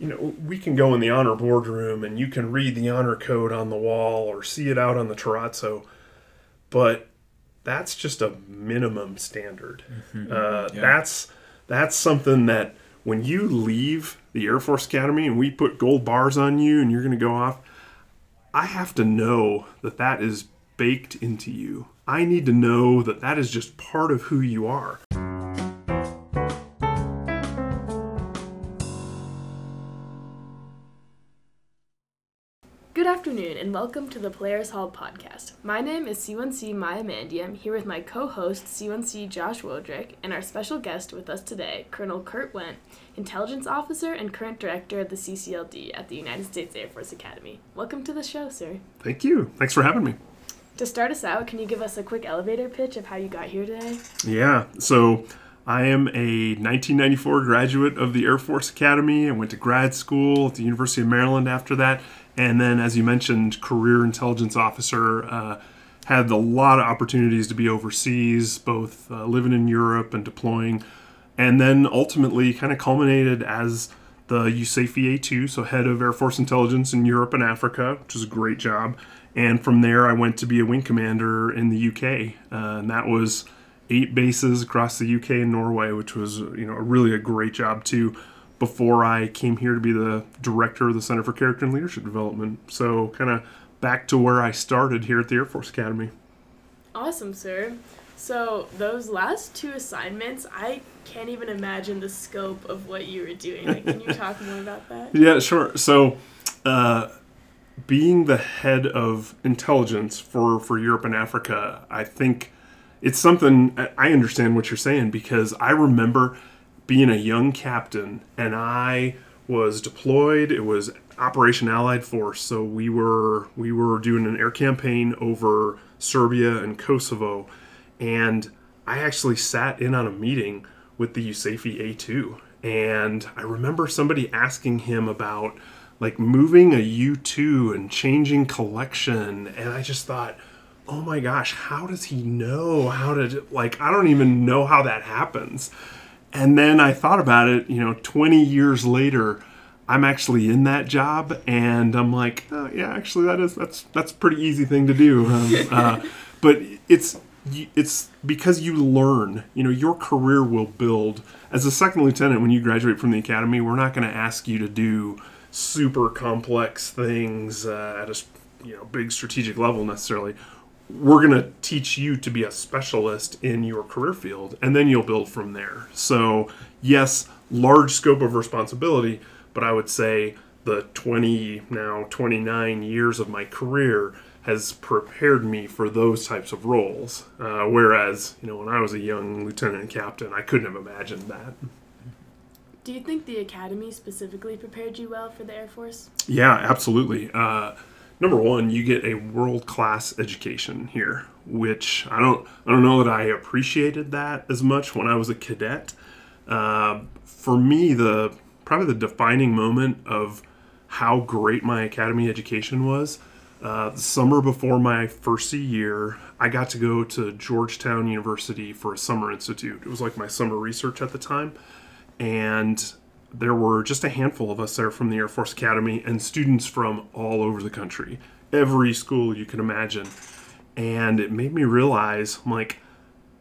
you know, we can go in the honor boardroom and you can read the honor code on the wall or see it out on the terrazzo, but that's just a minimum standard. Mm-hmm. Uh, That's that's something that when you leave the Air Force Academy and we put gold bars on you and you're going to go off, I have to know that that is baked into you. I need to know that that is just part of who you are. And welcome to the Polaris Hall podcast. My name is C1C Maya Mandy. I'm here with my co-host C1C Josh Wodrick and our special guest with us today, Colonel Kurt Wendt, Intelligence Officer and current Director of the CCLD at the United States Air Force Academy. Welcome to the show, sir. Thank you. Thanks for having me. To start us out, can you give us a quick elevator pitch of how you got here today? Yeah. So I am a 1994 graduate of the Air Force Academy. I went to grad school at the University of Maryland after that. And then, as you mentioned, career intelligence officer. Uh, had a lot of opportunities to be overseas, both uh, living in Europe and deploying. And then ultimately kind of culminated as the USAFE A2, so head of Air Force Intelligence in Europe and Africa, which was a great job. And from there, I went to be a wing commander in the UK, uh, and that was eight bases across the UK and Norway, which was you know really a great job too. Before I came here to be the director of the Center for Character and Leadership Development, so kind of back to where I started here at the Air Force Academy. Awesome, sir. So those last two assignments, I can't even imagine the scope of what you were doing. Like, can you talk more about that? Yeah, sure. So, uh, being the head of intelligence for, for Europe and Africa, I think it's something I- I understand what you're saying because I remember being a young captain and I was deployed. It was Operation Allied Force, so we were we were doing an air campaign over Serbia and Kosovo, and I actually sat in on a meeting with the USAFE A2, and I remember somebody asking him about like moving a U2 and changing collection, and I just thought, oh my gosh, how does he know how to like? I don't even know how that happens. And then I thought about it, you know, 20 years later, I'm actually in that job, and I'm like, oh, yeah, actually, that is that's that's a pretty easy thing to do. Um, uh, but it's it's because you learn. You know, your career will build as a second lieutenant when you graduate from the academy. We're not going to ask you to do super complex things uh, at a you know big strategic level necessarily we're going to teach you to be a specialist in your career field and then you'll build from there so yes large scope of responsibility but i would say the 20 now 29 years of my career has prepared me for those types of roles uh, whereas you know when i was a young lieutenant and captain i couldn't have imagined that Do you think the academy specifically prepared you well for the Air Force? Yeah, absolutely. Uh, number one, you get a world class education here, which I don't I don't know that I appreciated that as much when I was a cadet. Uh, for me, the probably the defining moment of how great my academy education was. Uh, the summer before my first year, I got to go to Georgetown University for a summer institute. It was like my summer research at the time and there were just a handful of us there from the Air Force Academy and students from all over the country, every school you can imagine. And it made me realize, I'm like,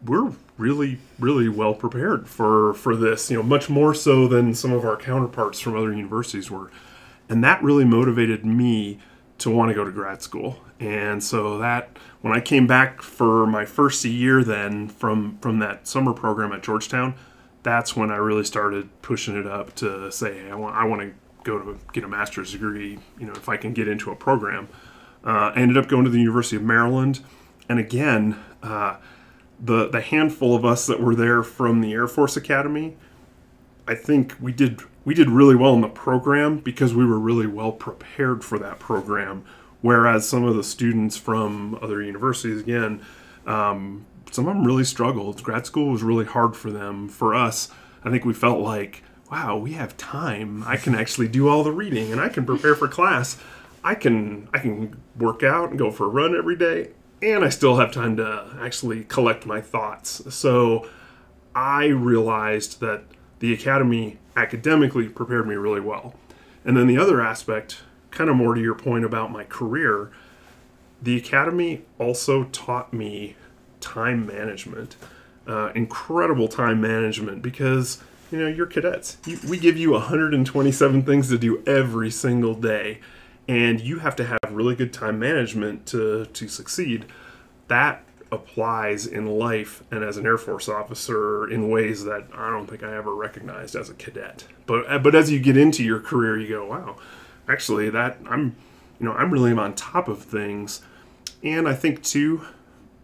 we're really, really well prepared for for this. You know, much more so than some of our counterparts from other universities were, and that really motivated me to want to go to grad school. And so that when I came back for my first year, then from from that summer program at Georgetown, that's when I really started pushing it up to say I want I want to go to get a master's degree. You know, if I can get into a program. Uh, I ended up going to the University of Maryland, and again, uh, the the handful of us that were there from the Air Force Academy, I think we did we did really well in the program because we were really well prepared for that program. Whereas some of the students from other universities, again, um, some of them really struggled. Grad school was really hard for them. For us, I think we felt like, wow, we have time. I can actually do all the reading and I can prepare for class. I can I can work out and go for a run every day, and I still have time to actually collect my thoughts. So I realized that the academy academically prepared me really well. And then the other aspect, kind of more to your point about my career, the academy also taught me time management, uh, incredible time management because you know you're cadets. You, we give you 127 things to do every single day, and you have to have really good time management to to succeed. That applies in life and as an Air Force officer in ways that I don't think I ever recognized as a cadet. But but as you get into your career, you go, wow, actually that I'm you know I'm really on top of things, and I think too,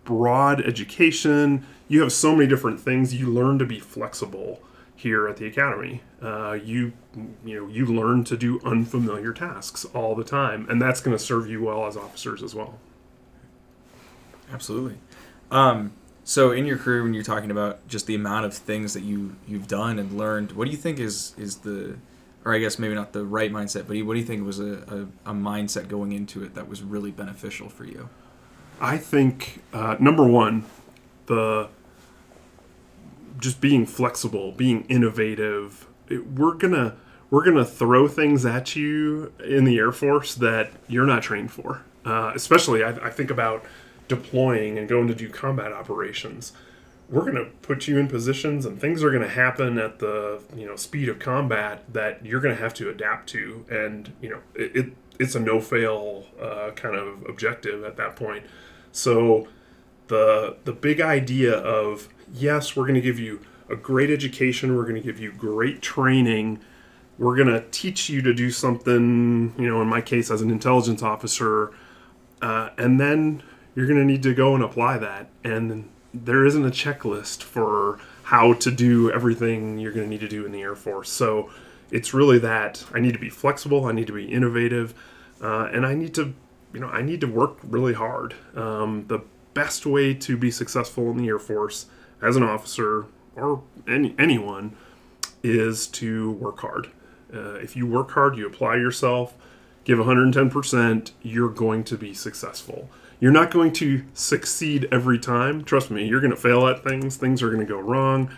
broad education. You have so many different things. You learn to be flexible here at the academy. Uh, you you know you learn to do unfamiliar tasks all the time, and that's going to serve you well as officers as well. Absolutely. Um, so in your career, when you're talking about just the amount of things that you you've done and learned, what do you think is is the, or I guess maybe not the right mindset, but what do you think was a, a, a mindset going into it that was really beneficial for you? I think uh, number one, the just being flexible, being innovative. It, we're gonna we're gonna throw things at you in the Air Force that you're not trained for. Uh, especially, I, I think about deploying and going to do combat operations we're to put you in positions and things are to happen at the you know speed of combat that you're to have to adapt to and you know it, it it's a no fail uh, kind of objective at that point so the the big idea of yes we're going to give you a great education we're going to give you great training we're going to teach you to do something you know in my case as an intelligence officer uh, and then you're going to need to go and apply that. And there isn't a checklist for how to do everything you're going to need to do in the Air Force. So it's really that I need to be flexible, I need to be innovative, uh, and I need to, you know, I need to work really hard. Um, the best way to be successful in the Air Force as an officer or any, anyone is to work hard. Uh, if you work hard, you apply yourself, give 110%, you're going to be successful. You're not going to succeed every time. Trust me, you're going to fail at things, things are going to go wrong.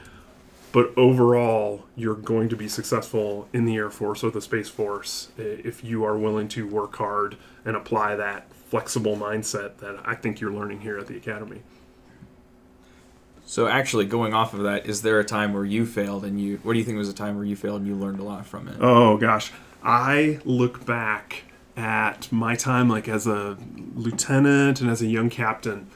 But overall, you're going to be successful in the Air Force or the Space Force if you are willing to work hard and apply that flexible mindset that I think you're learning here at the Academy. So, actually, going off of that, is there a time where you failed and you, what do you think was a time where you failed and you learned a lot from it? Oh, gosh. I look back at my time like as a lieutenant and as a young captain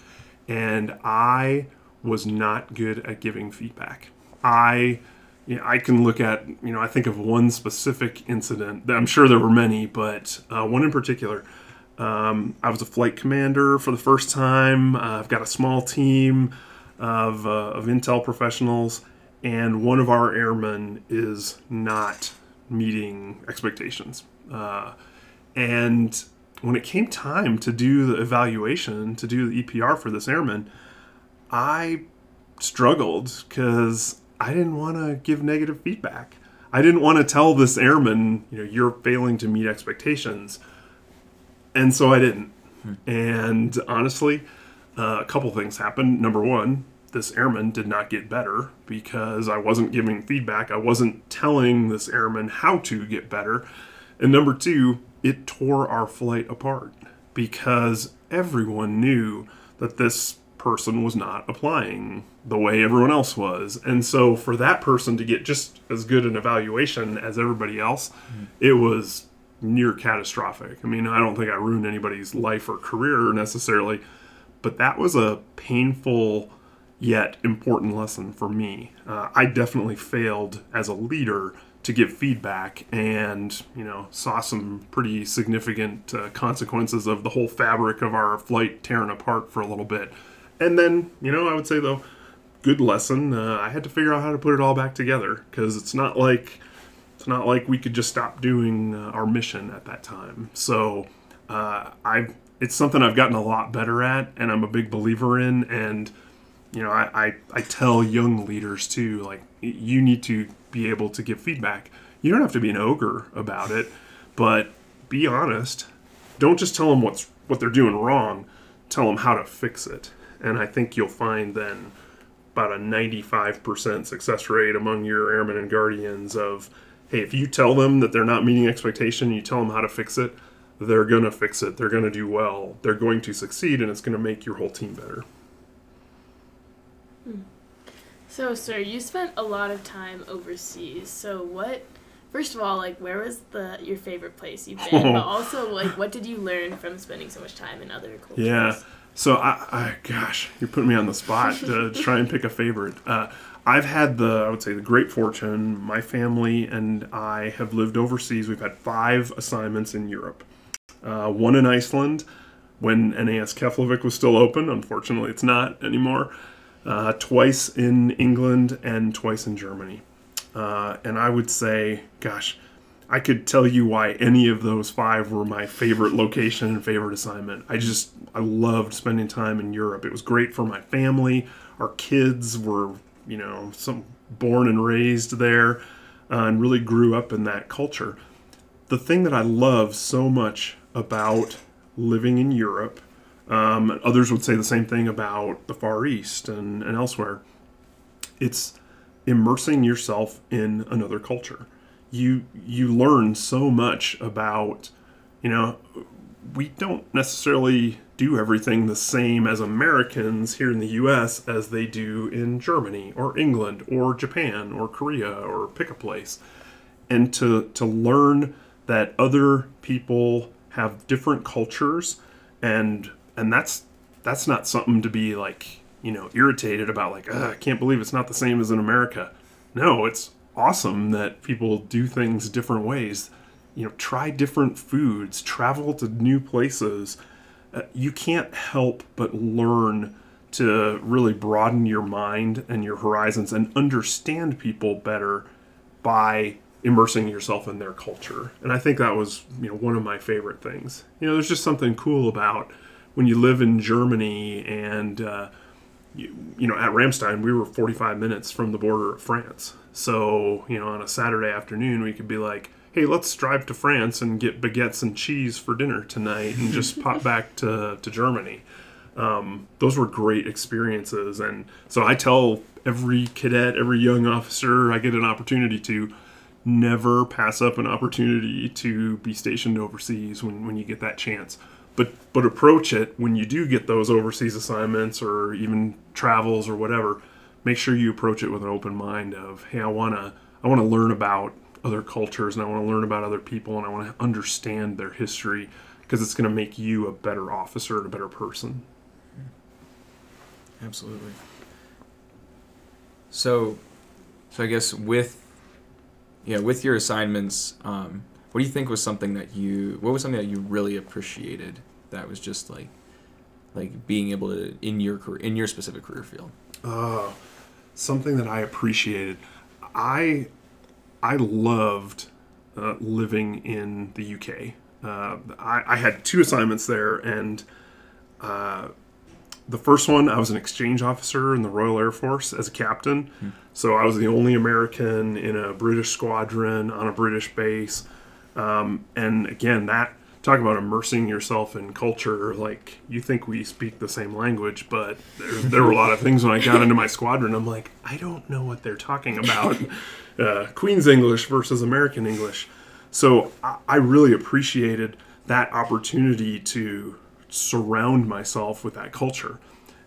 and I was not good at giving feedback. I you know, I can look at, you know, I think of one specific incident. I'm sure there were many, but uh, one in particular. Um, I was a flight commander for the first time. Uh, I've got a small team of, uh, of intel professionals, and one of our airmen is not meeting expectations. Uh, and when it came time to do the evaluation, to do the EPR for this airman, I struggled because I didn't want to give negative feedback. I didn't want to tell this airman, you know, you're failing to meet expectations. And so I didn't. Hmm. And honestly, uh, a couple things happened. Number one, this airman did not get better because I wasn't giving feedback. I wasn't telling this airman how to get better. And number two, it tore our flight apart because everyone knew that this person was not applying the way everyone else was. And so for that person to get just as good an evaluation as everybody else, mm. it was near catastrophic. I mean, I don't think I ruined anybody's life or career necessarily, but that was a painful yet important lesson for me. Uh, I definitely failed as a leader to give feedback and you know saw some pretty significant uh, consequences of the whole fabric of our flight tearing apart for a little bit and then you know i would say though good lesson uh, i had to figure out how to put it all back together because it's not like it's not like we could just stop doing uh, our mission at that time so uh, i it's something i've gotten a lot better at and i'm a big believer in and you know I, I, I tell young leaders too like you need to be able to give feedback. You don't have to be an ogre about it, but be honest. Don't just tell them what's what they're doing wrong. Tell them how to fix it. And I think you'll find then about a 95% success rate among your airmen and guardians of hey, if you tell them that they're not meeting expectation, you tell them how to fix it, they're going to fix it. They're going to do well. They're going to succeed, and it's going to make your whole team better. Hmm. So, sir, you spent a lot of time overseas. So, what? First of all, like, where was the your favorite place you've been? but also, like, what did you learn from spending so much time in other cultures? Yeah. So I, I gosh, you're putting me on the spot to try and pick a favorite. Uh, I've had the, I would say, the great fortune. My family and I have lived overseas. We've had five assignments in Europe. Uh, one in Iceland, when NAS Keflavik was still open. Unfortunately, it's not anymore. Uh, twice in England and twice in Germany. Uh, and I would say, gosh, I could tell you why any of those five were my favorite location and favorite assignment. I just I loved spending time in Europe. It was great for my family. Our kids were, you know, some born and raised there, uh, and really grew up in that culture. The thing that I love so much about living in Europe, um, others would say the same thing about the Far East and, and elsewhere. It's immersing yourself in another culture you you learn so much about you know we don't necessarily do everything the same as Americans here in the US as they do in Germany or England or Japan or Korea or pick a place. And to to learn that other people have different cultures and and that's that's not something to be like, you know, irritated about like, I can't believe it's not the same as in America. No, it's awesome that people do things different ways. You know, try different foods, travel to new places. Uh, you can't help but learn to really broaden your mind and your horizons and understand people better by immersing yourself in their culture. And I think that was, you know, one of my favorite things. You know, there's just something cool about when you live in Germany and uh, you, you know, at Ramstein, we were 45 minutes from the border of France. So, you know, on a Saturday afternoon, we could be like, hey, let's drive to France and get baguettes and cheese for dinner tonight and just pop back to, to Germany. Um, those were great experiences. And so I tell every cadet, every young officer I get an opportunity to never pass up an opportunity to be stationed overseas when, when you get that chance. But, but approach it when you do get those overseas assignments or even travels or whatever make sure you approach it with an open mind of hey i want to i want to learn about other cultures and i want to learn about other people and i want to understand their history because it's going to make you a better officer and a better person. Absolutely. So so i guess with yeah with your assignments um, what do you think was something that you what was something that you really appreciated that was just like like being able to in your career in your specific career field uh, something that I appreciated. I I loved uh, living in the UK. Uh, I, I, had two assignments there, and uh, the first one I was an exchange officer in the Royal Air Force as a captain. Hmm. So I was the only American in a British squadron on a British base. Um, and again, that talk about immersing yourself in culture. Like you think we speak the same language, but there, there were a lot of things when I got into my squadron. I'm like, I don't know what they're talking about. Uh, Queen's English versus American English. So I, I really appreciated that opportunity to surround myself with that culture.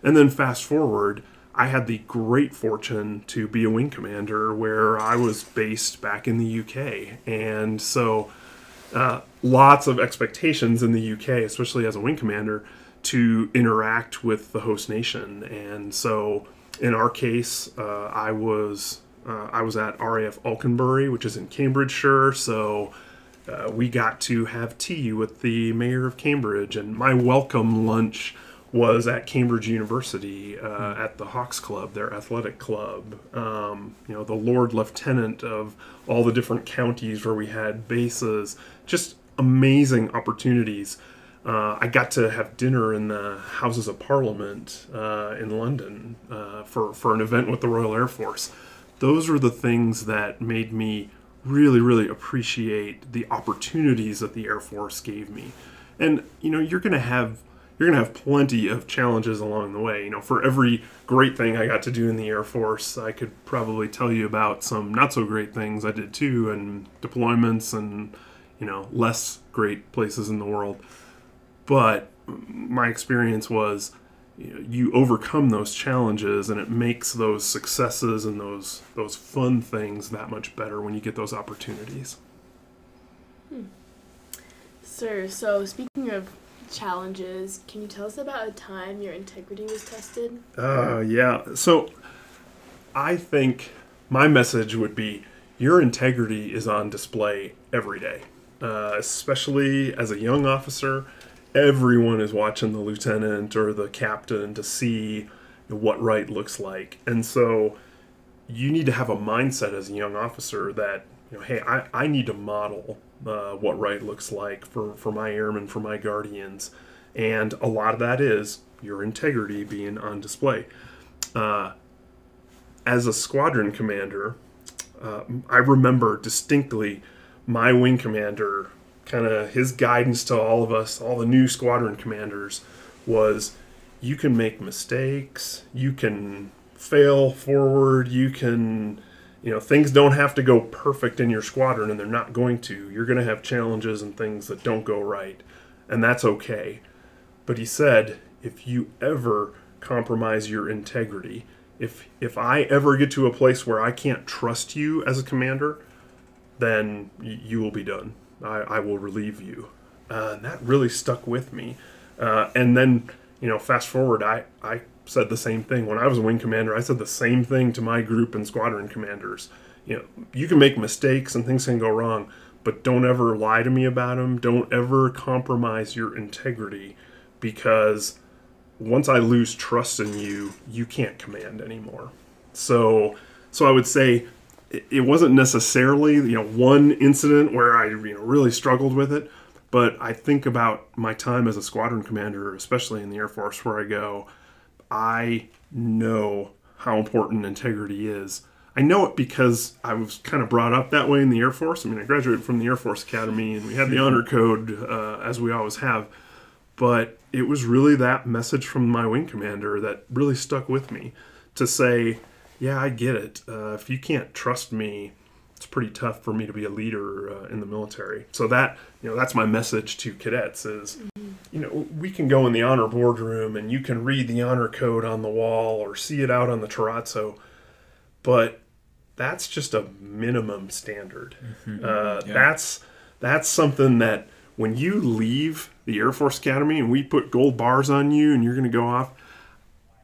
And then fast forward, I had the great fortune to be a wing commander where I was based back in the UK. And so uh, lots of expectations in the UK, especially as a wing commander, to interact with the host nation. And so, in our case, uh, I was uh, I was at RAF Alconbury, which is in Cambridgeshire. So. Uh, we got to have tea with the mayor of Cambridge, and my welcome lunch was at Cambridge University uh, at the Hawks Club, their athletic club. Um, you know, the Lord Lieutenant of all the different counties where we had bases just amazing opportunities. Uh, I got to have dinner in the Houses of Parliament uh, in London uh, for, for an event with the Royal Air Force. Those are the things that made me really, really appreciate the opportunities that the Air Force gave me. And, you know, you're going to have you're going to have plenty of challenges along the way. You know, for every great thing I got to do in the Air Force, I could probably tell you about some not so great things I did too, and deployments and, you know, less great places in the world. But my experience was you, know, you overcome those challenges and it makes those successes and those those fun things that much better when you get those opportunities. Hmm. Sir, so speaking of challenges, can you tell us about a time your integrity was tested? Uh, yeah. So I think my message would be your integrity is on display every day, uh, especially as a young officer. Everyone is watching the lieutenant or the captain to see what right looks like. And so you need to have a mindset as a young officer that, you know, hey, I, I need to model uh, what right looks like for, for my airmen, for my guardians. And a lot of that is your integrity being on display. Uh, as a squadron commander, uh, I remember distinctly my wing commander, kind of his guidance to all of us, all the new squadron commanders, was you can make mistakes, you can fail forward, you can you know things don't have to go perfect in your squadron and they're not going to. You're going to have challenges and things that don't go right and that's okay. But he said if you ever compromise your integrity if if i ever get to a place where i can't trust you as a commander then you will be done i, I will relieve you uh, and that really stuck with me uh, and then you know fast forward i i said the same thing when I was a wing commander. I said the same thing to my group and squadron commanders. You know, you can make mistakes and things can go wrong, but don't ever lie to me about them. Don't ever compromise your integrity because once I lose trust in you, you can't command anymore. So, so I would say it wasn't necessarily you know one incident where I you know really struggled with it, but I think about my time as a squadron commander, especially in the Air Force, where I go I know how important integrity is. I know it because I was kind of brought up that way in the Air Force. I mean, I graduated from the Air Force Academy and we had the honor code uh, as we always have. But it was really that message from my wing commander that really stuck with me to say, yeah, I get it. Uh, if you can't trust me, it's pretty tough for me to be a leader uh, in the military. So that you know that's my message to cadets is, you know, we can go in the honor boardroom and you can read the honor code on the wall or see it out on the terrazzo, but that's just a minimum standard. Mm-hmm. Uh, yeah. That's that's something that when you leave the Air Force Academy and we put gold bars on you and you're going to go off,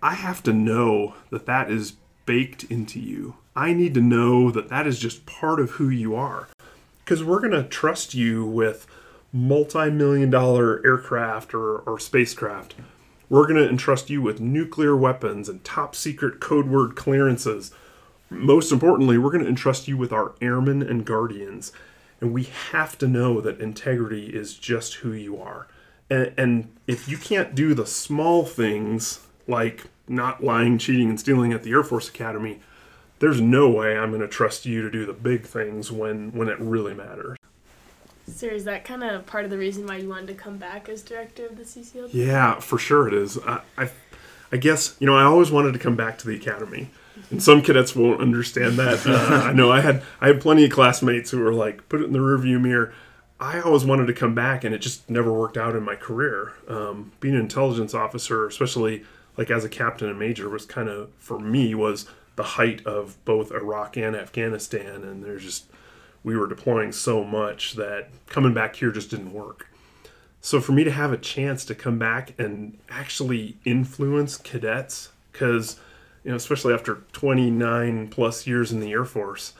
I have to know that that is baked into you. I need to know that that is just part of who you are. Because we're going to trust you with multi million dollar aircraft or, or spacecraft. We're going to entrust you with nuclear weapons and top secret code word clearances. Most importantly, we're going to entrust you with our airmen and guardians. And we have to know that integrity is just who you are. And, and if you can't do the small things like not lying, cheating, and stealing at the Air Force Academy, there's no way I'm going to trust you to do the big things when when it really matters. So is that kind of part of the reason why you wanted to come back as director of the CCL? Yeah, for sure it is. I, I, I guess you know I always wanted to come back to the academy, and some cadets won't understand that. Uh, I know I had I had plenty of classmates who were like, put it in the rearview mirror. I always wanted to come back, and it just never worked out in my career. Um, being an intelligence officer, especially like as a captain and major, was kind of for me was the height of both Iraq and Afghanistan, and there's just we were deploying so much that coming back here just didn't work. So for me to have a chance to come back and actually influence cadets, because you know, especially after 29 plus years in the Air Force,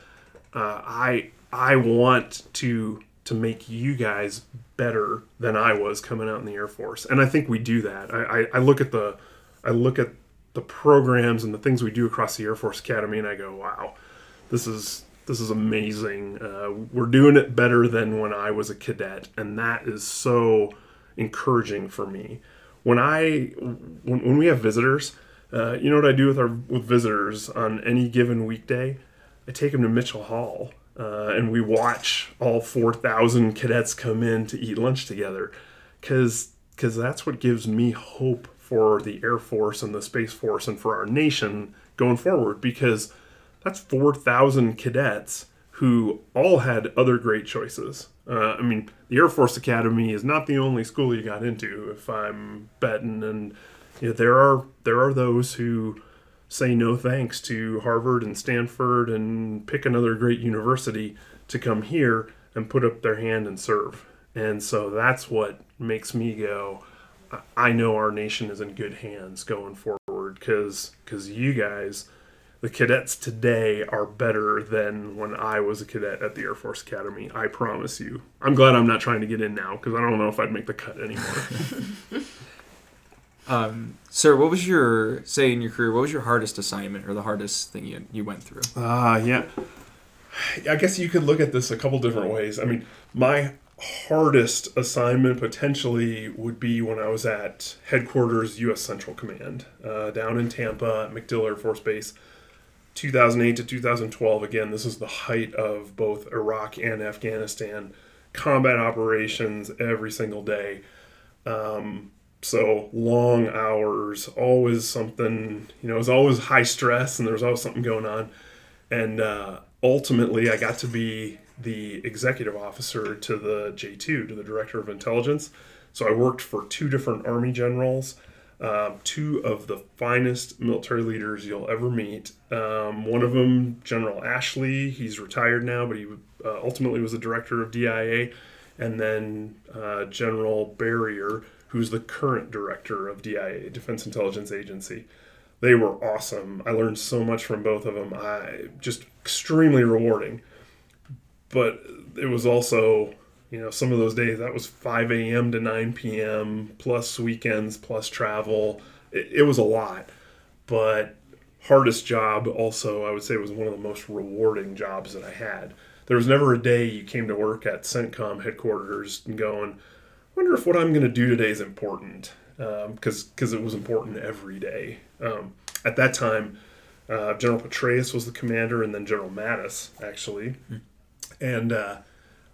uh, I I want to to make you guys better than I was coming out in the Air Force, and I think we do that. I, I, I look at the I look at the programs and the things we do across the Air Force Academy, and I go, wow, this is this is amazing. Uh, we're doing it better than when I was a cadet, and that is so encouraging for me. When I when, when we have visitors, uh, you know what I do with our with visitors on any given weekday? I take them to Mitchell Hall, uh, and we watch all four thousand cadets come in to eat lunch together, because because that's what gives me hope for the Air Force and the Space Force and for our nation going forward because that's 4,000 cadets who all had other great choices. Uh, I mean, the Air Force Academy is not the only school you got into, if I'm betting, and you know, there are there are those who say no thanks to Harvard and Stanford and pick another great university to come here and put up their hand and serve. And so that's what makes me go. I know our nation is in good hands going forward because because you guys the cadets today are better than when I was a cadet at the Air Force Academy. I promise you. I'm glad I'm not trying to get in now because I don't know if I'd make the cut anymore. um, sir, what was your say in your career? What was your hardest assignment or the hardest thing you you went through? Ah, uh, yeah. I guess you could look at this a couple different ways. I mean, my hardest assignment potentially would be when I was at headquarters U.S. Central Command uh, down in Tampa at MacDill Air Force Base. 2008 to 2012, again, this is the height of both Iraq and Afghanistan combat operations every single day. Um, so long hours, always something, you know, it was always high stress and there was always something going on. And uh, ultimately, I got to be the executive officer to the J2, to the director of intelligence. So I worked for two different Army generals uh, two of the finest military leaders you'll ever meet. Um, one of them, General Ashley, he's retired now, but he uh, ultimately was the director of DIA. And then uh, General Berrier, who's the current director of DIA, Defense Intelligence Agency. They were awesome. I learned so much from both of them. I just extremely rewarding. But it was also you know, some of those days that was 5 a.m. to 9 p.m. plus weekends plus travel. It, it, was a lot, but hardest job also I would say was one of the most rewarding jobs that I had. There was never a day you came to work at CENTCOM headquarters and going, wonder if what I'm going to do today is important because um, because it was important every day. Um, at that time, uh, General Petraeus was the commander, and then General Mattis actually, mm-hmm. And. Uh,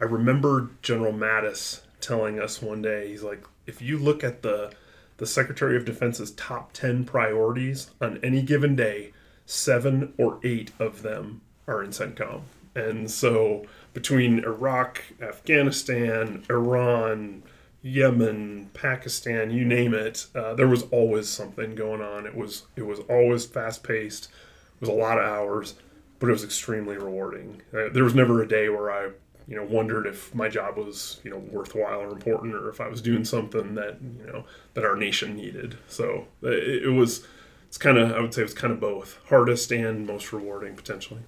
I remember General Mattis telling us one day, he's like, if you look at the the Secretary of Defense's top 10 priorities on any given day, seven or eight of them are in CENTCOM. And so between Iraq, Afghanistan, Iran, Yemen, Pakistan, you name it, uh, there was always something going on. It was it was always fast paced. It was a lot of hours, but it was extremely rewarding. Uh, there was never a day where I you know wondered if my job was you know worthwhile or important or if I was doing something that you know that our nation needed. So uh, it, was it's kind of I would say it was kind of both hardest and most rewarding potentially.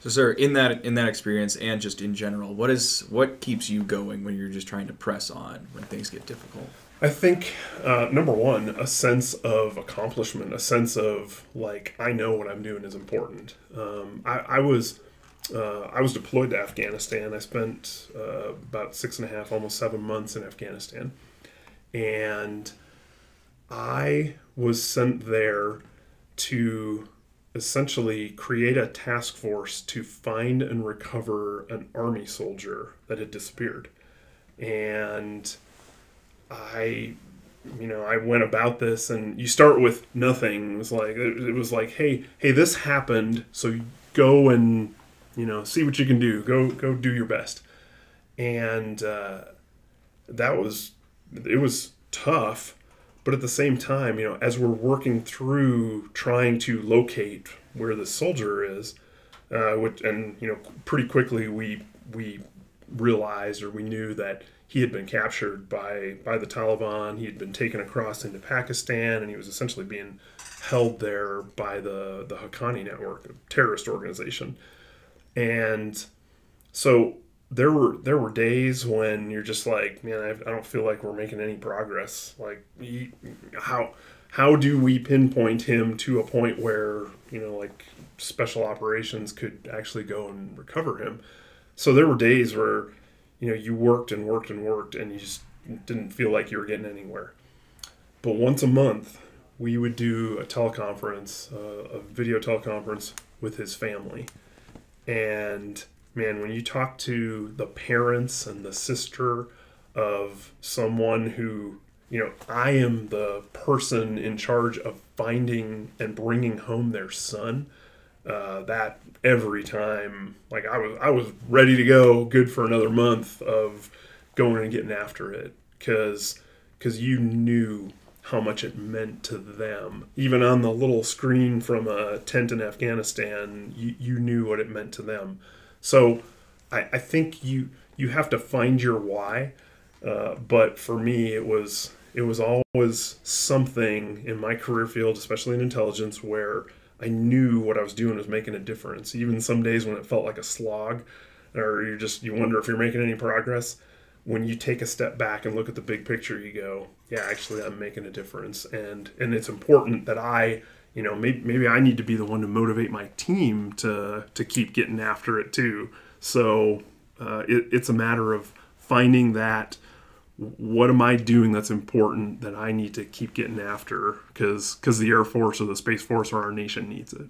So, sir, in that in that experience and just in general, what is what keeps you going when you're just trying to press on when things get difficult? I think uh, number one, a sense of accomplishment, a sense of like I know what I'm doing is important. Um, I, I was uh, I was deployed to Afghanistan. I spent uh, about six and a half, almost seven months in Afghanistan. And I was sent there to essentially create a task force to find and recover an army soldier that had disappeared. And I you know, I went about this and you start with nothing. It was like it was like, hey, hey, this happened, so go and you know, see what you can do. Go go do your best. And uh, that was it was tough, but at the same time, you know, as we're working through trying to locate where the soldier is, uh, which and you know, pretty quickly we we realized or we knew that he had been captured by by the Taliban. He had been taken across into Pakistan, and he was essentially being held there by the the Haqqani network, a terrorist organization. And so there were there were days when you're just like man I, I don't feel like we're making any progress. Like he, how how do we pinpoint him to a point where you know like special operations could actually go and recover him? So there were days where you know you worked and worked and worked and you just didn't feel like you were getting anywhere but once a month we would do a teleconference uh, a video teleconference with his family and man, when you talk to the parents and the sister of someone who you know, I am the person in charge of finding and bringing home their son. Uh, that every time, like I was, I was ready to go, good for another month of going and getting after it, because because you knew how much it meant to them. Even on the little screen from a tent in Afghanistan, you, you knew what it meant to them. So I, I think you you have to find your why. Uh, but for me, it was it was always something in my career field, especially in intelligence, where I knew what I was doing was making a difference. Even some days when it felt like a slog, or you just you wonder if you're making any progress. When you take a step back and look at the big picture, you go, "Yeah, actually, I'm making a difference." And and it's important that I, you know, maybe maybe I need to be the one to motivate my team to to keep getting after it too. So uh, it, it's a matter of finding that what am I doing that's important that I need to keep getting after because because the Air Force or the Space Force or our nation needs it.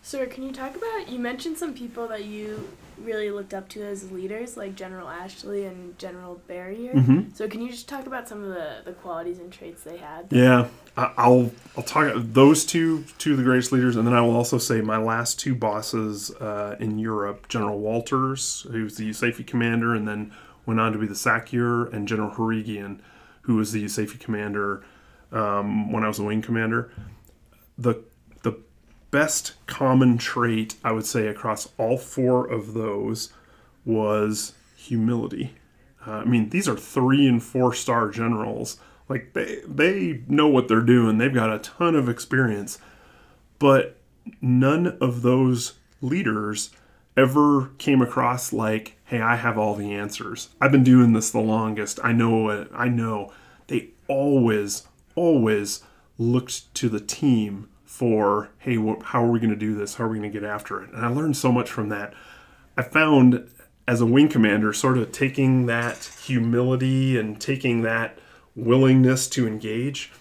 Sir, can you talk about? You mentioned some people that you really looked up to as leaders, like General Ashley and General Berrier. Mm-hmm. So, can you just talk about some of the, the qualities and traits they had? Yeah, I- I'll I'll talk those two two of the greatest leaders, and then I will also say my last two bosses uh, in Europe, General Wolters, who's the USAFE commander, and then went on to be the SACEUR, and General Harrigian, who was the USAFE commander um, when I was a wing commander. The the best common trait I would say across all four of those was humility. Uh, I mean, these are three and four star generals. Like they they know what they're doing. They've got a ton of experience, but none of those leaders ever came across like, "Hey, I have all the answers. I've been doing this the longest. I know what I know." They always always looked to the team for, "Hey, wh- how are we going to do this? How are we going to get after it?" And I learned so much from that. I found as a wing commander, sort of taking that humility and taking that willingness to engage.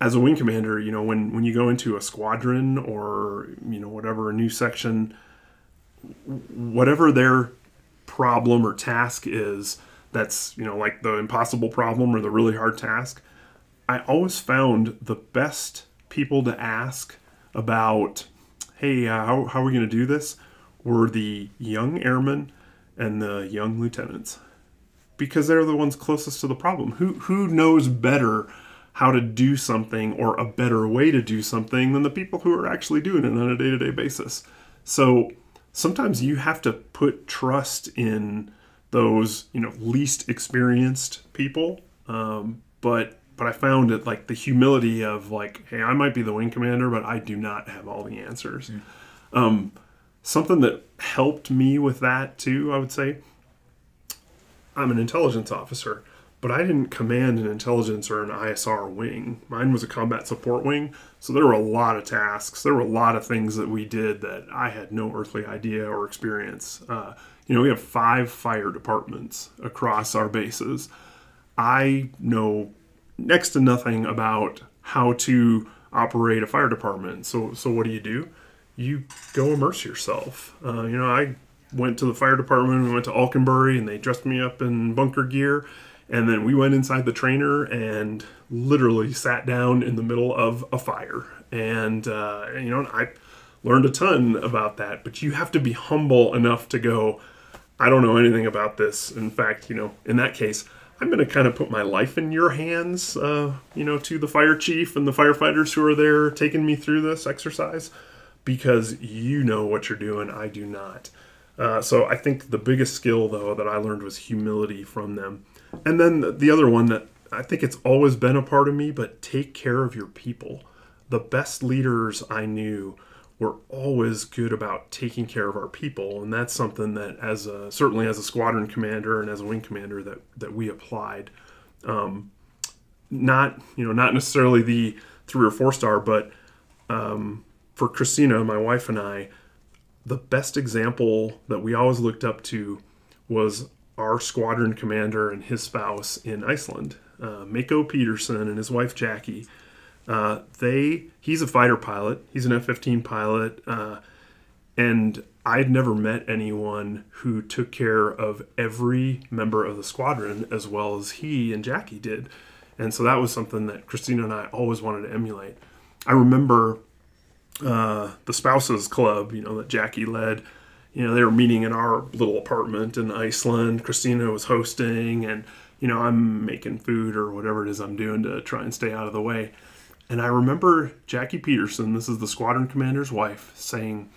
As a wing commander, you know, when, when you go into a squadron or, you know, whatever, a new section, whatever their problem or task is, that's, you know, like the impossible problem or the really hard task, I always found the best people to ask about, hey, uh, how, how are we going to do this? Were the young airmen and the young lieutenants because they're the ones closest to the problem. Who who knows better how to do something or a better way to do something than the people who are actually doing it on a day-to-day basis. So sometimes you have to put trust in those you know least experienced people. Um, but but I found it like the humility of like, hey, I might be the wing commander, but I do not have all the answers. Um, something that helped me with that too, I would say. I'm an intelligence officer, but I didn't command an intelligence or an ISR wing. Mine was a combat support wing, so there were a lot of tasks. There were a lot of things that we did that I had no earthly idea or experience. Uh, you know, we have five fire departments across our bases. I know next to nothing about how to operate a fire department. So, so what do you do? You go immerse yourself. Uh, you know, I went to the fire department. We went to Alconbury, and they dressed me up in bunker gear. And then we went inside the trainer and literally sat down in the middle of a fire. And uh, you know, I learned a ton about that. But you have to be humble enough to go. I don't know anything about this. In fact, you know, in that case, I'm going to kind of put my life in your hands, uh, you know, to the fire chief and the firefighters who are there taking me through this exercise because you know what you're doing. I do not. Uh, so I think the biggest skill, though, that I learned was humility from them. And then the other one that I think it's always been a part of me, but take care of your people. The best leaders I knew were always good about taking care of our people, and that's something that, as a, certainly as a squadron commander and as a wing commander, that that we applied. Um, not you know not necessarily the three or four star, but um, for Christina, my wife and I, the best example that we always looked up to was our squadron commander and his spouse in Iceland, uh, Mako Peterson and his wife Jackie. Uh, they he's a fighter pilot. He's an F-15 pilot, uh, and I'd never met anyone who took care of every member of the squadron as well as he and Jackie did. And so that was something that Christina and I always wanted to emulate. I remember uh, the spouses club, you know, that Jackie led. You know, they were meeting in our little apartment in Iceland. Christina was hosting, and you know, I'm making food or whatever it is I'm doing to try and stay out of the way. And I remember Jackie Peterson, this is the squadron commander's wife, saying,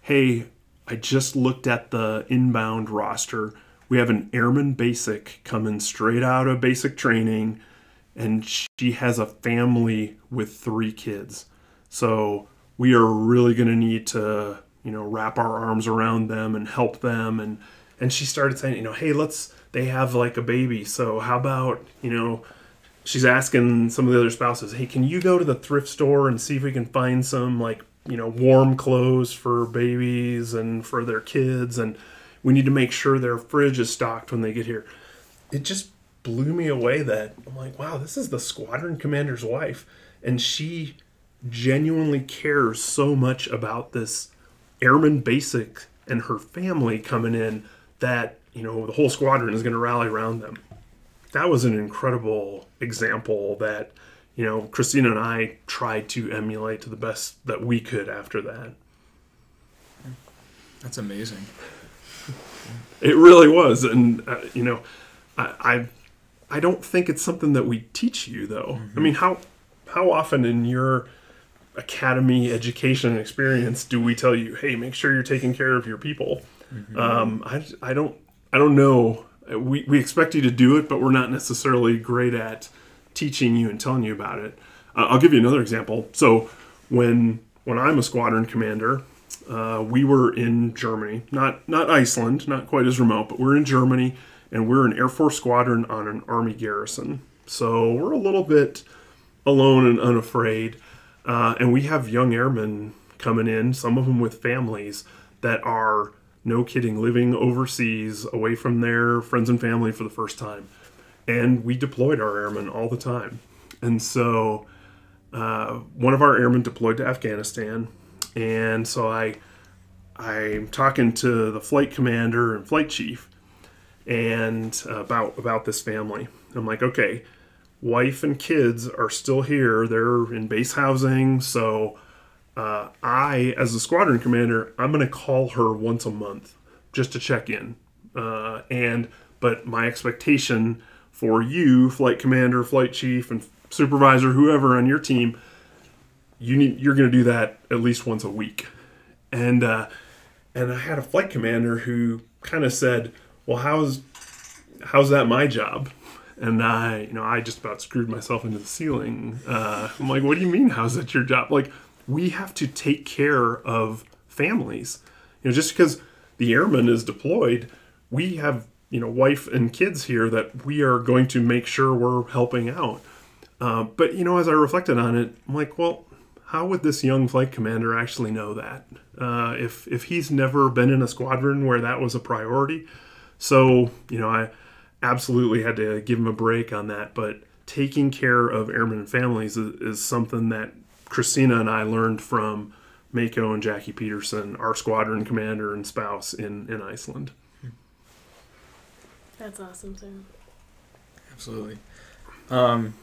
Hey, I just looked at the inbound roster. We have an airman basic coming straight out of basic training, and she has a family with three kids. So we are really going to need to, you know, wrap our arms around them and help them. And and she started saying, you know, hey, let's. They have like a baby, so how about you know she's asking some of the other spouses, "Hey, can you go to the thrift store and see if we can find some like you know warm clothes for babies and for their kids, and we need to make sure their fridge is stocked when they get here." It just blew me away that I'm like, wow, this is the squadron commander's wife, and she genuinely cares so much about this airman basic and her family coming in that you know the whole squadron is going to rally around them that was an incredible example that you know Christina and I tried to emulate to the best that we could after that. That's amazing. It really was, and uh, you know, I, I I don't think it's something that we teach you though. Mm-hmm. I mean, how how often in your academy education and experience do we tell you, hey, make sure you're taking care of your people? Mm-hmm. Um, I I don't I don't know we, we expect you to do it, but we're not necessarily great at teaching you and telling you about it. Uh, I'll give you another example. So when when I'm a squadron commander, uh, we were in Germany, not not Iceland, not quite as remote, but we're in Germany, and we're an Air Force squadron on an Army garrison. So we're a little bit alone and unafraid, uh, and we have young airmen coming in, some of them with families that are no kidding, living overseas away from their friends and family for the first time. And we deployed our airmen all the time. And so uh, one of our airmen deployed to Afghanistan. And so I, I'm talking to the flight commander and flight chief and uh, about about this family. I'm like, okay, wife and kids are still here. They're in base housing, so uh, I, as a squadron commander, I'm going to call her once a month just to check in. Uh, and but my expectation for you, flight commander, flight chief, and supervisor, whoever on your team, you need you're going to do that at least once a week. And uh, and I had a flight commander who kind of said, "Well, how's how's that my job?" And I, you know, I just about screwed myself into the ceiling. Uh, I'm like, "What do you mean? How's that your job?" Like we have to take care of families. You know, just because the airman is deployed, we have you know wife and kids here that we are going to make sure we're helping out. Uh, but you know, as I reflected on it, I'm like, well, how would this young flight commander actually know that uh, if if he's never been in a squadron where that was a priority? So you know, I absolutely had to give him a break on that. But taking care of airmen and families is, is something that Christina and I learned from Mako and Jackie Peterson, our squadron commander and spouse in, in Iceland. That's awesome, Sam. Absolutely. Um,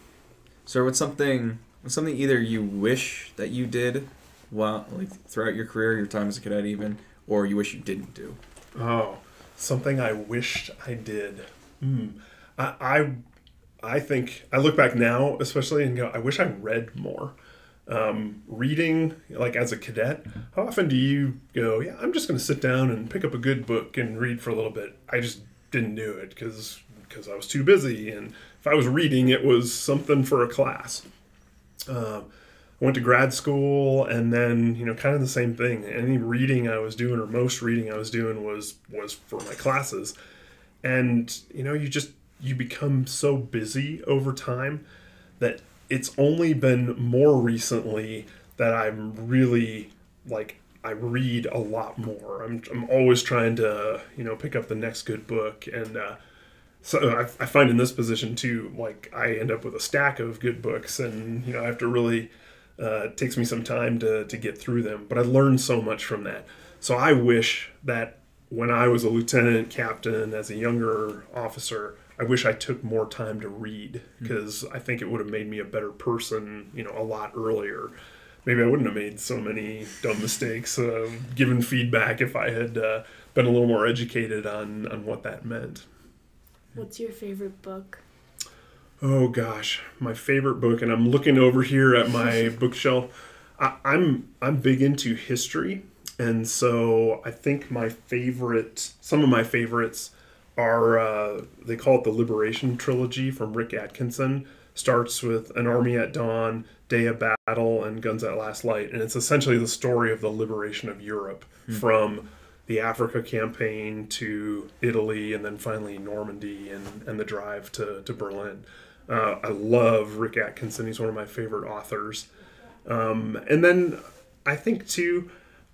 so what's something what's something either you wish that you did while like throughout your career, your time as a cadet even, or you wish you didn't do? Oh, something I wished I did. Mm. I, I I think I look back now, especially, and go, I wish I read more. Um, reading like as a cadet how often do you go yeah i'm just going to sit down and pick up a good book and read for a little bit. I just didn't do it because because i was too busy and if i was reading it was something for a class. Uh, i went to grad school and then you know kind of the same thing. Any reading i was doing or most reading i was doing was was for my classes and you know you just you become so busy over time that it's only been more recently that I'm really like I read a lot more. I'm I'm always trying to you know pick up the next good book, and uh, so I, I find in this position too, like I end up with a stack of good books, and you know I have to really uh, it takes me some time to to get through them. But I learned so much from that. So I wish that when I was a lieutenant, captain, as a younger officer, I wish I took more time to read because I think it would have made me a better person, you know, a lot earlier. Maybe I wouldn't have made so many dumb mistakes, uh, given feedback if I had uh, been a little more educated on, on what that meant. What's your favorite book? Oh gosh, my favorite book, and I'm looking over here at my bookshelf. I, I'm I'm big into history, and so I think my favorite, some of my favorites, are uh, they call it the Liberation trilogy from Rick Atkinson. Starts with An Army at Dawn, Day of Battle, and Guns at Last Light, and it's essentially the story of the liberation of Europe from the Africa campaign to Italy, and then finally Normandy and, and the drive to, to Berlin. Uh, I love Rick Atkinson. He's one of my favorite authors. Um, and then I think, too,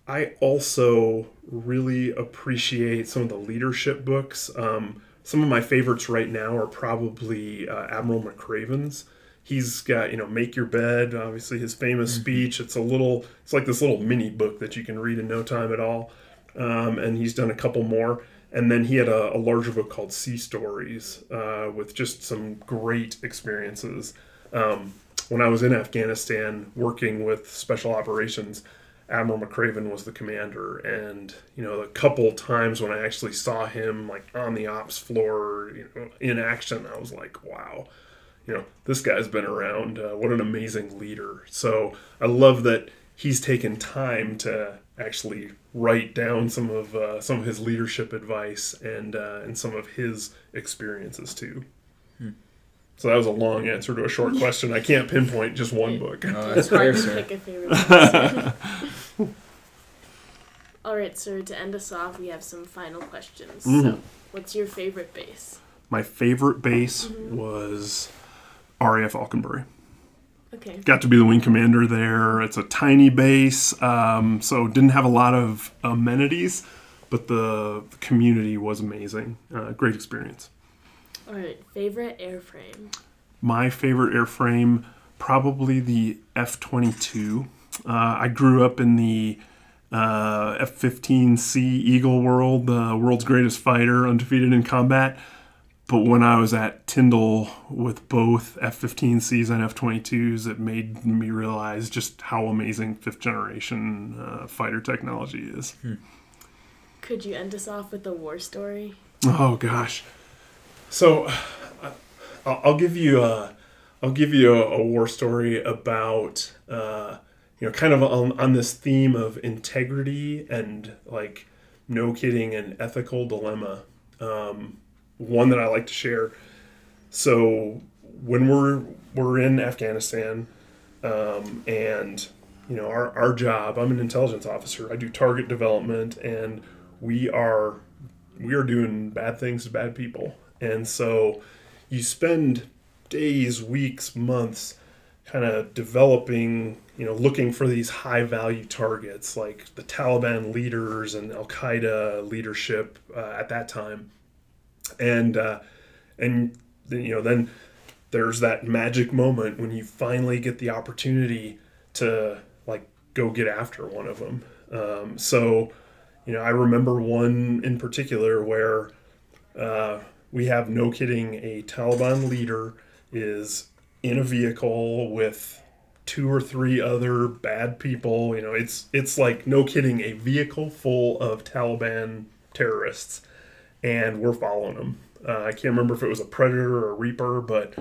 I also really appreciate some of the leadership books. Um, some of my favorites right now are probably uh, Admiral McRaven's. He's got, you know, Make Your Bed, obviously his famous speech. It's a little, it's like this little mini book that you can read in no time at all. Um, and he's done a couple more. And then he had a, a larger book called Sea Stories uh, with just some great experiences. Um, when I was in Afghanistan working with special operations, Admiral McRaven was the commander, and you know the couple times when I actually saw him like on the ops floor, you know, in action, I was like, wow, you know, this guy's been around. Uh, what an amazing leader! So I love that he's taken time to actually write down some of uh, some of his leadership advice and uh, and some of his experiences too. So that was a long answer to a short question. I can't pinpoint just one book. Oh, that's It's fair, hard to sir. pick a favorite. All right, sir. To end us off, we have some final questions. Mm. So, what's your favorite base? My favorite base was RAF Alconbury. Okay. Got to be the wing commander there. It's a tiny base, um, so didn't have a lot of amenities, but the community was amazing. Uh, great experience. All right. Favorite airframe. My favorite airframe, probably the F 22. Uh, I grew up in the uh, F 15C Eagle world, the world's greatest fighter, undefeated in combat. But when I was at Tyndall with both F 15Cs and F 22s, it made me realize just how amazing fifth generation uh, fighter technology is. Could you end us off with a war story? Oh gosh. So uh, I'll give you a I'll give you a, a war story about uh, you know kind of on, on this theme of integrity and like no kidding an ethical dilemma. Um, one that I like to share. So when we're we're in Afghanistan, um, and you know our our job. I'm an intelligence officer. I do target development, and we are we are doing bad things to bad people. And so you spend days, weeks, months kind of developing, you know, looking for these high value targets like the Taliban leaders and Al Qaeda leadership uh, at that time. And, uh, and you know, then there's that magic moment when you finally get the opportunity to like go get after one of them. Um, so, you know, I remember one in particular where uh, we have no kidding a Taliban leader is in a vehicle with two or three other bad people. You know, it's it's like no kidding a vehicle full of Taliban terrorists, and we're following them. Uh, I can't remember if it was a Predator or a Reaper, but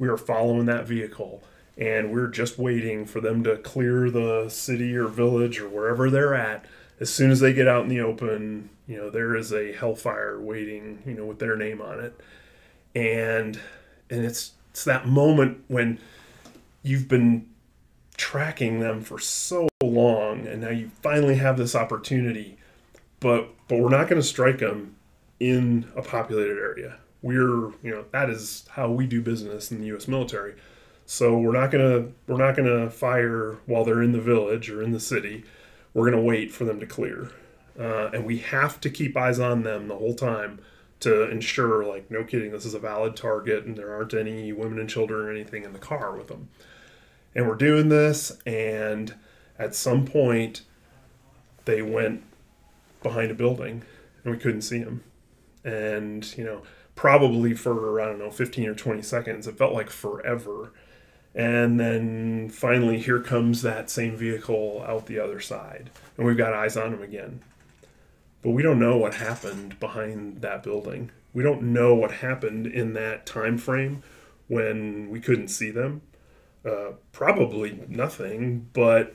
we are following that vehicle, and we're just waiting for them to clear the city or village or wherever they're at. As soon as they get out in the open, you know, there is a hellfire waiting, you know, with their name on it. And and it's it's that moment when you've been tracking them for so long and now you finally have this opportunity. But but we're not going to strike them in a populated area. We're you know that is how we do business in the US military. So we're not going to we're not going to fire while they're in the village or in the city we're going to wait for them to clear uh, and we have to keep eyes on them the whole time to ensure like no kidding this is a valid target and there aren't any women and children or anything in the car with them and we're doing this and at some point they went behind a building, and we couldn't see him. And you know, probably for I don't know, 15 or 20 seconds, it felt like forever. And then finally, here comes that same vehicle out the other side, and we've got eyes on him again. But we don't know what happened behind that building. We don't know what happened in that time frame when we couldn't see them. Uh, probably nothing. But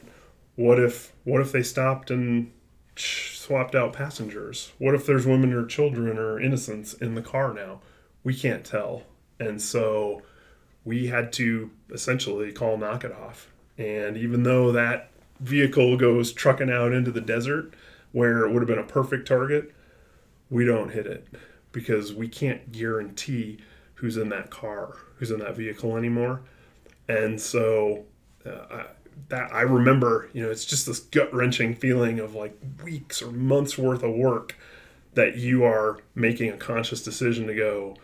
what if what if they stopped and swapped out passengers? What if there's women or children or innocents in the car now? We can't tell. And so we had to essentially call knock it off. And even though that vehicle goes trucking out into the desert where it would have been a perfect target, we don't hit it because we can't guarantee who's in that car, who's in that vehicle anymore. And so uh, that I remember, you know, it's just this gut wrenching feeling of like weeks or months worth of work that you are making a conscious decision to go,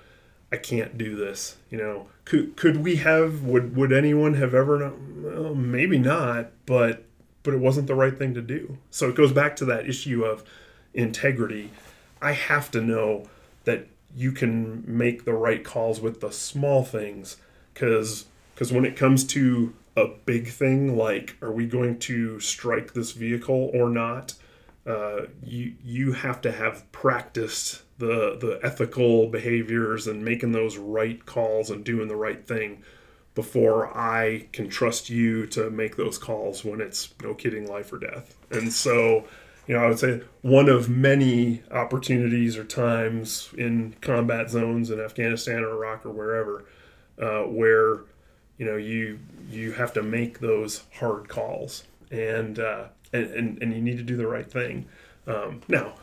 I can't do this. You know, could could we have? Would would anyone have ever? Well, maybe not, but but it wasn't the right thing to do. So it goes back to that issue of integrity. I have to know that you can make the right calls with the small things because because when it comes to a big thing like are we going to strike this vehicle or not uh, you you have to have practiced the the ethical behaviors and making those right calls and doing the right thing before I can trust you to make those calls when it's no kidding life or death. And so, you know, I would say one of many opportunities or times in combat zones in Afghanistan or Iraq or wherever uh, where you know you you have to make those hard calls and uh, and, and, and you need to do the right thing um, now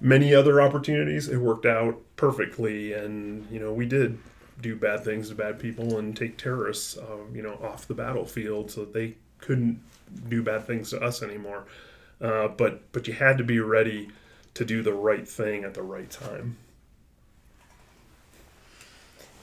many other opportunities it worked out perfectly and you know we did do bad things to bad people and take terrorists uh, you know off the battlefield so that they couldn't do bad things to us anymore uh, but but you had to be ready to do the right thing at the right time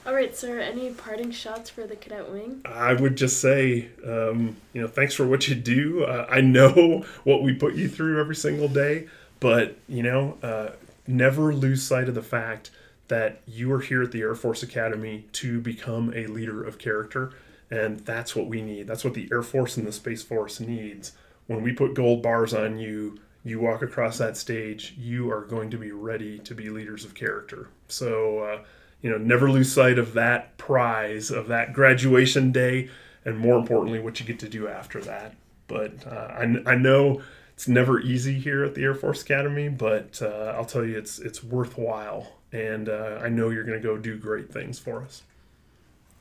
all right, sir. Any parting shots for the cadet wing? I would just say, um, you know, thanks for what you do. Uh, I know what we put you through every single day, but you know, uh, never lose sight of the fact that you are here at the Air Force Academy to become a leader of character, and that's what we need. That's what the Air Force and the Space Force needs. When we put gold bars on you, you walk across that stage, you are going to be ready to be leaders of character. So. Uh, you know, never lose sight of that prize, of that graduation day, and more importantly, what you get to do after that. But uh, I, I know it's never easy here at the Air Force Academy, but uh, I'll tell you, it's it's worthwhile, and uh, I know you're going to go do great things for us.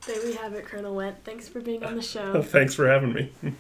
There we have it, Colonel Wendt. Thanks for being on the show. Thanks for having me.